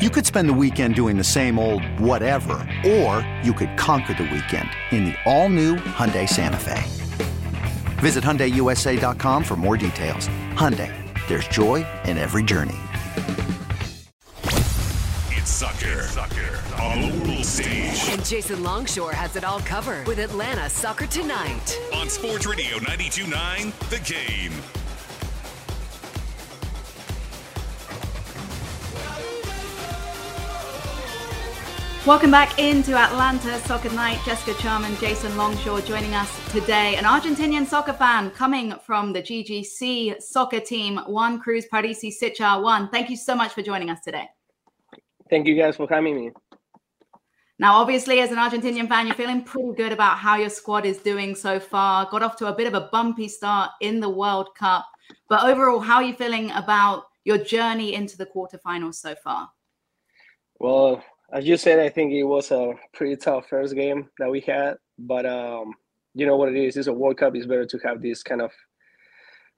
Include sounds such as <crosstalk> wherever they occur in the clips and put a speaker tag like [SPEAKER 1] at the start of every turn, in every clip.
[SPEAKER 1] You could spend the weekend doing the same old whatever, or you could conquer the weekend in the all-new Hyundai Santa Fe. Visit HyundaiUSA.com for more details. Hyundai, there's joy in every journey.
[SPEAKER 2] It's soccer. soccer on the world stage.
[SPEAKER 3] And Jason Longshore has it all covered with Atlanta Soccer Tonight.
[SPEAKER 2] On Sports Radio 92.9, The Game.
[SPEAKER 4] Welcome back into Atlanta Soccer Night. Jessica Charman, Jason Longshore joining us today. An Argentinian soccer fan coming from the GGC soccer team, Juan Cruz Parisi Sicha. Juan, thank you so much for joining us today.
[SPEAKER 5] Thank you guys for having me.
[SPEAKER 4] Now, obviously, as an Argentinian fan, you're feeling pretty good about how your squad is doing so far. Got off to a bit of a bumpy start in the World Cup. But overall, how are you feeling about your journey into the quarterfinals so far?
[SPEAKER 5] Well, as you said, I think it was a pretty tough first game that we had. But um, you know what it is? It's a World Cup. It's better to have these kind of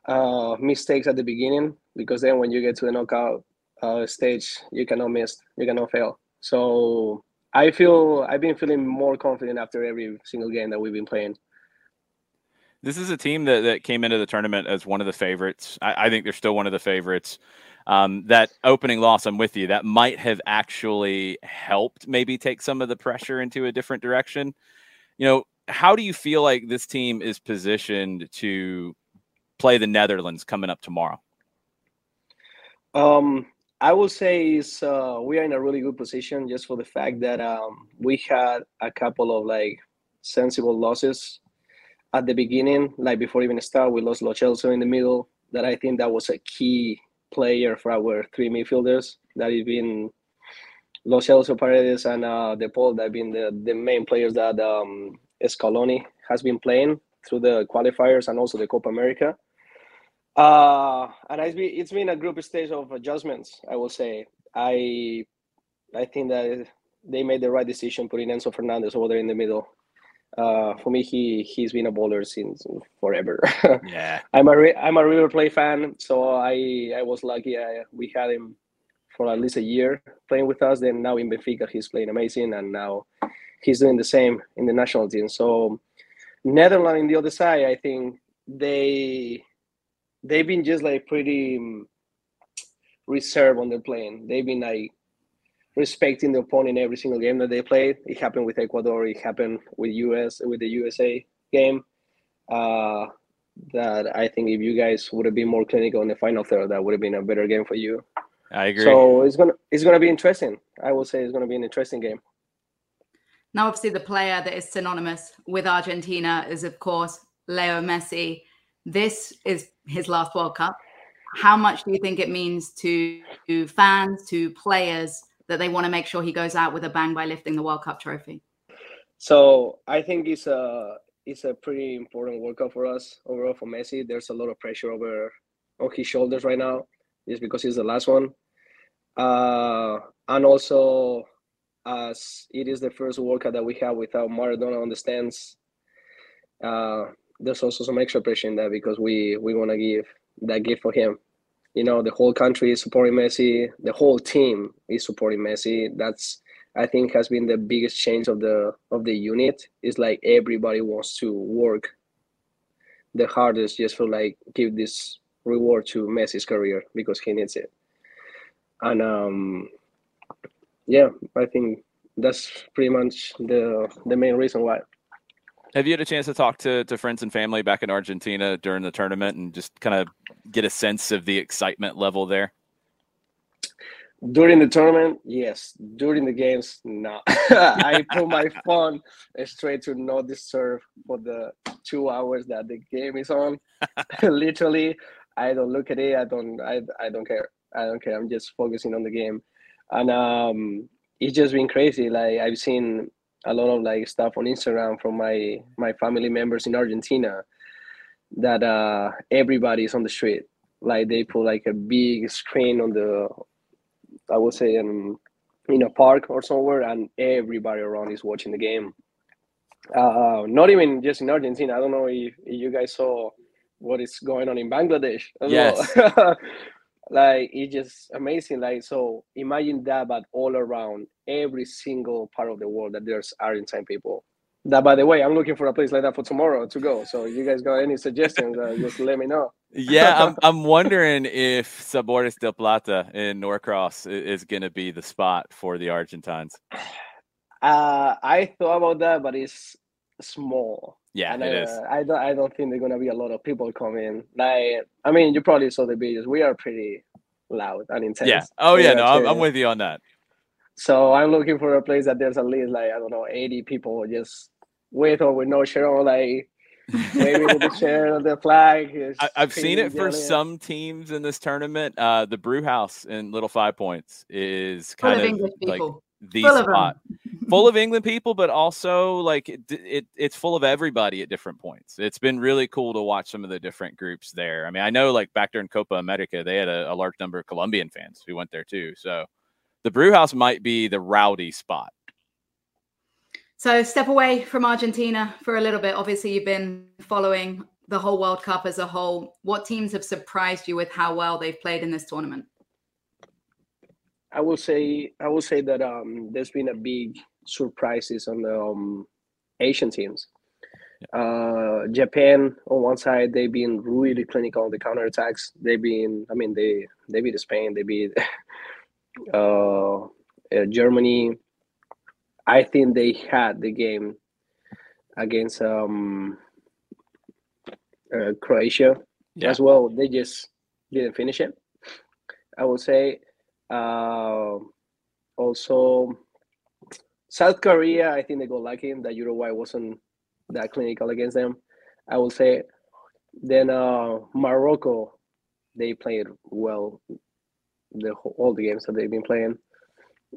[SPEAKER 5] uh, mistakes at the beginning because then when you get to the knockout uh, stage, you cannot miss, you cannot fail. So I feel I've been feeling more confident after every single game that we've been playing.
[SPEAKER 6] This is a team that, that came into the tournament as one of the favorites. I, I think they're still one of the favorites um, that opening loss, I'm with you. That might have actually helped maybe take some of the pressure into a different direction. You know, how do you feel like this team is positioned to play the Netherlands coming up tomorrow?
[SPEAKER 5] Um, I will say is uh, we are in a really good position just for the fact that um, we had a couple of like sensible losses at the beginning, like before even start. We lost Lo Celso in the middle. That I think that was a key player for our three midfielders. That has been Lo Celso, Paredes, and uh, De Paul. That have been the, the main players that um, Scaloni has been playing through the qualifiers and also the Copa America. Uh, and it's been, it's been a group stage of adjustments. I will say. I I think that they made the right decision putting Enzo Fernandez over there in the middle uh, for me, he he's been a bowler since forever. <laughs>
[SPEAKER 6] yeah,
[SPEAKER 5] I'm a re- I'm a River Plate fan, so I I was lucky. I, we had him for at least a year playing with us. Then now in Benfica, he's playing amazing, and now he's doing the same in the national team. So Netherlands in the other side, I think they they've been just like pretty um, reserved on their playing. They've been like respecting the opponent every single game that they played. It happened with Ecuador. It happened with US with the USA game. Uh, that I think if you guys would have been more clinical in the final third, that would have been a better game for you.
[SPEAKER 6] I agree.
[SPEAKER 5] So it's gonna it's gonna be interesting. I will say it's gonna be an interesting game.
[SPEAKER 4] Now, obviously, the player that is synonymous with Argentina is, of course, Leo Messi. This is his last World Cup. How much do you think it means to, to fans, to players, that they want to make sure he goes out with a bang by lifting the World Cup trophy?
[SPEAKER 5] So I think it's a it's a pretty important World Cup for us overall for Messi. There's a lot of pressure over on his shoulders right now, just because he's the last one, uh, and also as it is the first World Cup that we have without Maradona on the stands. Uh, there's also some extra pressure in that because we we want to give that gift for him you know the whole country is supporting Messi, the whole team is supporting Messi. That's I think has been the biggest change of the of the unit. Is like everybody wants to work the hardest just for like give this reward to Messi's career because he needs it. And um yeah, I think that's pretty much the the main reason why.
[SPEAKER 6] Have you had a chance to talk to, to friends and family back in Argentina during the tournament and just kind of get a sense of the excitement level there?
[SPEAKER 5] During the tournament, yes. During the games, no. <laughs> I put my <laughs> phone straight to not disturb for the two hours that the game is on. <laughs> Literally, I don't look at it. I don't. I, I don't care. I don't care. I'm just focusing on the game. and um, it's just been crazy. Like I've seen a lot of like stuff on Instagram from my my family members in Argentina that uh everybody's on the street. Like they put like a big screen on the I would say in in a park or somewhere and everybody around is watching the game. Uh not even just in Argentina. I don't know if, if you guys saw what is going on in Bangladesh as
[SPEAKER 6] Yes.
[SPEAKER 5] well. <laughs> like it's just amazing. Like so imagine that but all around every single part of the world that there's Argentine people. That by the way, I'm looking for a place like that for tomorrow to go. So if you guys got any suggestions, uh, just let me know. <laughs>
[SPEAKER 6] Yeah, I'm I'm wondering if Sabores del Plata in Norcross i- is going to be the spot for the Argentines. <sighs>
[SPEAKER 5] Uh, I thought about that, but it's small.
[SPEAKER 6] Yeah,
[SPEAKER 5] and
[SPEAKER 6] it
[SPEAKER 5] I,
[SPEAKER 6] is.
[SPEAKER 5] I don't. I don't think there's gonna be a lot of people coming. Like, I mean, you probably saw the videos. We are pretty loud and intense.
[SPEAKER 6] Yeah. Oh yeah, no, I'm, I'm with you on that.
[SPEAKER 5] So I'm looking for a place that there's at least like I don't know, 80 people just with or with no shirt on, like waving with the chair <laughs> shirt, the flag.
[SPEAKER 6] I, I've seen it for
[SPEAKER 5] yelling.
[SPEAKER 6] some teams in this tournament. Uh, the Brew House in Little Five Points is
[SPEAKER 4] Full
[SPEAKER 6] kind
[SPEAKER 4] of
[SPEAKER 6] of
[SPEAKER 4] English
[SPEAKER 6] like
[SPEAKER 4] people.
[SPEAKER 6] the
[SPEAKER 4] Full of 'em.
[SPEAKER 6] spot. Full of England people, but also like it, it, it's full of everybody at different points. It's been really cool to watch some of the different groups there. I mean, I know like back during Copa America, they had a, a large number of Colombian fans who went there too. So the brew house might be the rowdy spot.
[SPEAKER 4] So step away from Argentina for a little bit. Obviously, you've been following the whole World Cup as a whole. What teams have surprised you with how well they've played in this tournament?
[SPEAKER 5] I will say I will say that um, there's been a big surprises on the um, Asian teams. Uh, Japan on one side, they've been really clinical on the counterattacks. They've been, I mean, they they beat Spain, they beat <laughs> uh, uh, Germany. I think they had the game against um, uh, Croatia
[SPEAKER 6] Yeah.
[SPEAKER 5] as well. They just didn't finish it. I would say. Uh, also, South Korea, I think they got lucky that Uruguay wasn't that clinical against them. I will say. Then uh, Morocco, they played well. The whole, all the games that they've been playing.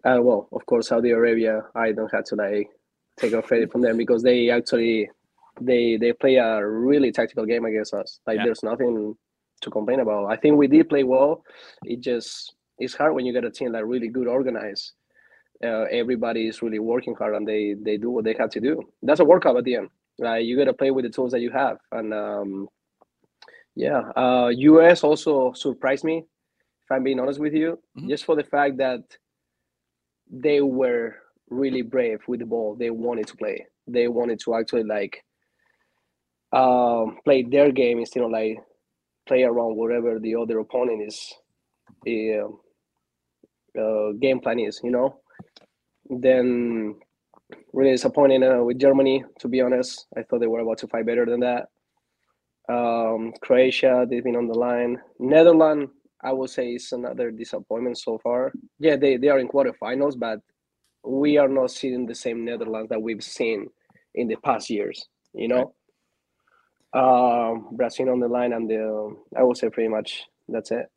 [SPEAKER 5] Uh, well, of course, Saudi Arabia. I don't have to like take off credit from them because they actually they they play a really tactical game against us. Like
[SPEAKER 6] Yeah.
[SPEAKER 5] there's nothing to complain about. I think we did play well. It just it's hard when you get a team that really good organized. Uh, everybody is really working hard and they they do what they have to do. That's a workout at the end. Like you got to play with the tools that you have. And um, yeah, uh, US also surprised me. If I'm being honest with you,
[SPEAKER 6] Mhm.
[SPEAKER 5] just for the fact that they were really brave with the ball. They wanted to play. They wanted to actually like um, play their game instead of like play around whatever the other opponent is uh, uh, game plan is. You know. Then really disappointing uh, with Germany. To be honest, I thought they were about to fight better than that. Um, Croatia, they've been on the line. Netherlands, I would say, is another disappointment so far. Yeah, they, they are in quarterfinals, but we are not seeing the same Netherlands that we've seen in the past years. You know, um, Brazil on the line, and the, I would say pretty much that's it.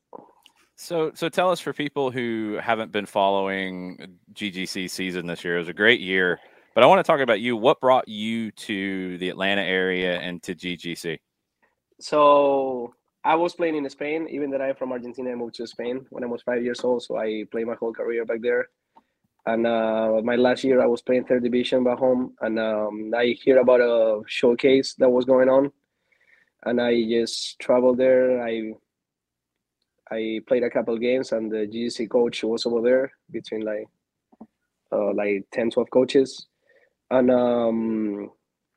[SPEAKER 6] So, so tell us for people who haven't been following GGC season this year. It was a great year, but I want to talk about you. What brought you to the Atlanta area and to GGC?
[SPEAKER 5] So I was playing in Spain, even though I'm from Argentina. I moved to Spain when I was five years old, so I played my whole career back there. And uh, my last year, I was playing third division back home, and um, I hear about a showcase that was going on, and I just traveled there. I I played a couple games, and the GC coach was over there between like uh, like 10, 12 coaches, and um,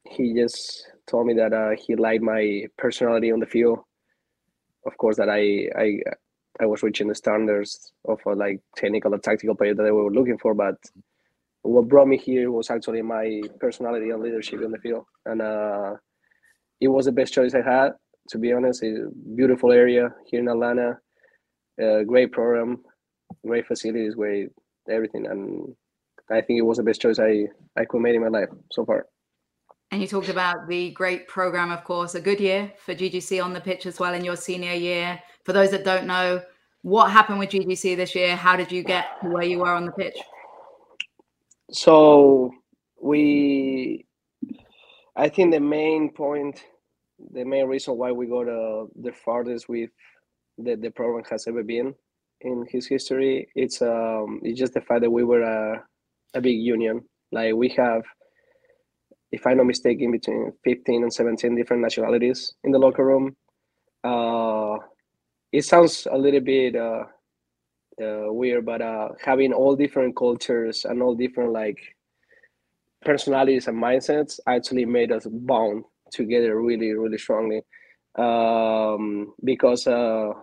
[SPEAKER 5] he just told me that uh, he liked my personality on the field. Of course, that I I I was reaching the standards of a like technical or tactical player that they were looking for. But what brought me here was actually my personality and leadership in the field, and uh, it was the best choice I had. To be honest, it's a beautiful area here in Atlanta, a great program, great facilities, great everything, and I think it was the best choice I I could make in my life so far.
[SPEAKER 4] And you talked about the great program, of course, a good year for GGC on the pitch as well in your senior year. For those that don't know, What happened with GGC this year? How did you get to where you were on the pitch?
[SPEAKER 5] So we, I think the main point, the main reason why we got uh, the farthest with the, the program has ever been in his history, it's um it's just the fact that we were a, a big union. Like we have, if I'm not mistaken, between 15 and 17 different nationalities in the locker room. Uh, it sounds a little bit uh, uh, weird, but uh, having all different cultures and all different like personalities and mindsets actually made us bound together really, really strongly. Um, because uh,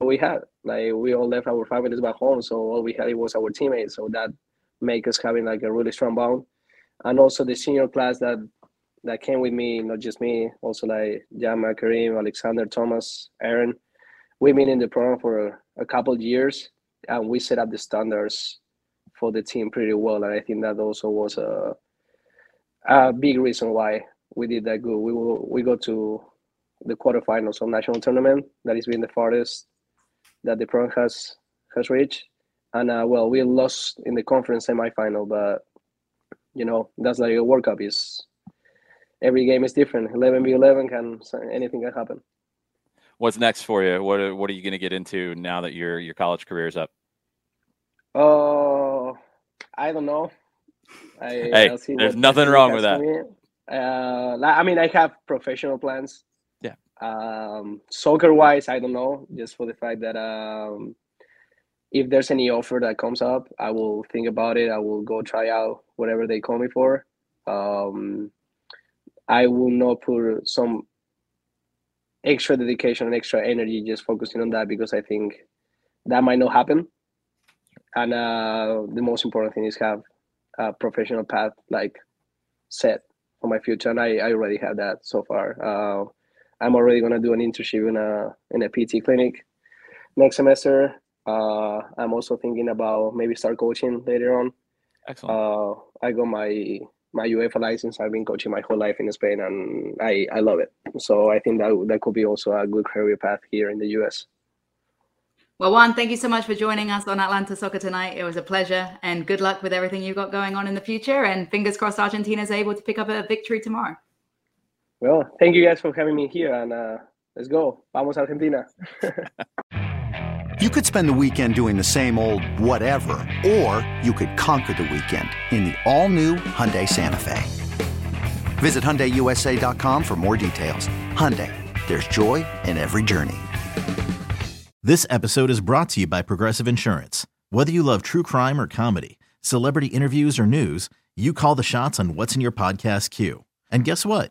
[SPEAKER 5] we had like we all left our families back home, so all we had was our teammates. So that make us having like a really strong bond, and also the senior class that that came with me, not just me, also like Jama, Kareem, Alexander, Thomas, Aaron. We've been in the program for a, couple years, and we set up the standards for the team pretty well. And I think that also was a a big reason why we did that good. We will we go to the quarterfinals of national tournament. That has been the farthest that the program has has reached. And uh, well, we lost in the conference semifinal, but you know that's like a World Cup. Is every game is different. Eleven v eleven can anything can happen.
[SPEAKER 6] What's next for you? What are, what are you going to get into now that your your college career is up?
[SPEAKER 5] Oh, uh, I don't know.
[SPEAKER 6] I, hey, there's nothing wrong with that.
[SPEAKER 5] Uh, I mean, I have professional plans. Um, soccer wise, I don't know. Just for the fact that um, if there's any offer that comes up, I will think about it. I will go try out whatever they call me for. Um, I will not put some extra dedication and extra energy just focusing on that because I think that might not happen. And uh, the most important thing is have a professional path like set for my future, and I, I already have that so far. Uh, I'm already gonna do an internship in a in a PT clinic next semester. Uh, I'm also thinking about maybe start coaching later on.
[SPEAKER 6] Excellent.
[SPEAKER 5] Uh, I got my my UEFA license. I've been coaching my whole life in Spain, and I, I love it. So I think that that could be also a good career path here in the US.
[SPEAKER 4] Well, Juan, thank you so much for joining us on Atlanta Soccer tonight. It was a pleasure, and good luck with everything you've got going on in the future. And fingers crossed, Argentina is able to pick up a victory tomorrow.
[SPEAKER 5] Well, thank you guys for having me here, and uh, let's go. Vamos, Argentina. <laughs>
[SPEAKER 1] you could spend the weekend doing the same old whatever, or you could conquer the weekend in the all-new Hyundai Santa Fe. Visit HyundaiUSA.com for more details. Hyundai, there's joy in every journey.
[SPEAKER 7] This episode is brought to you by Progressive Insurance. Whether you love true crime or comedy, celebrity interviews or news, you call the shots on what's in your podcast queue. And guess what?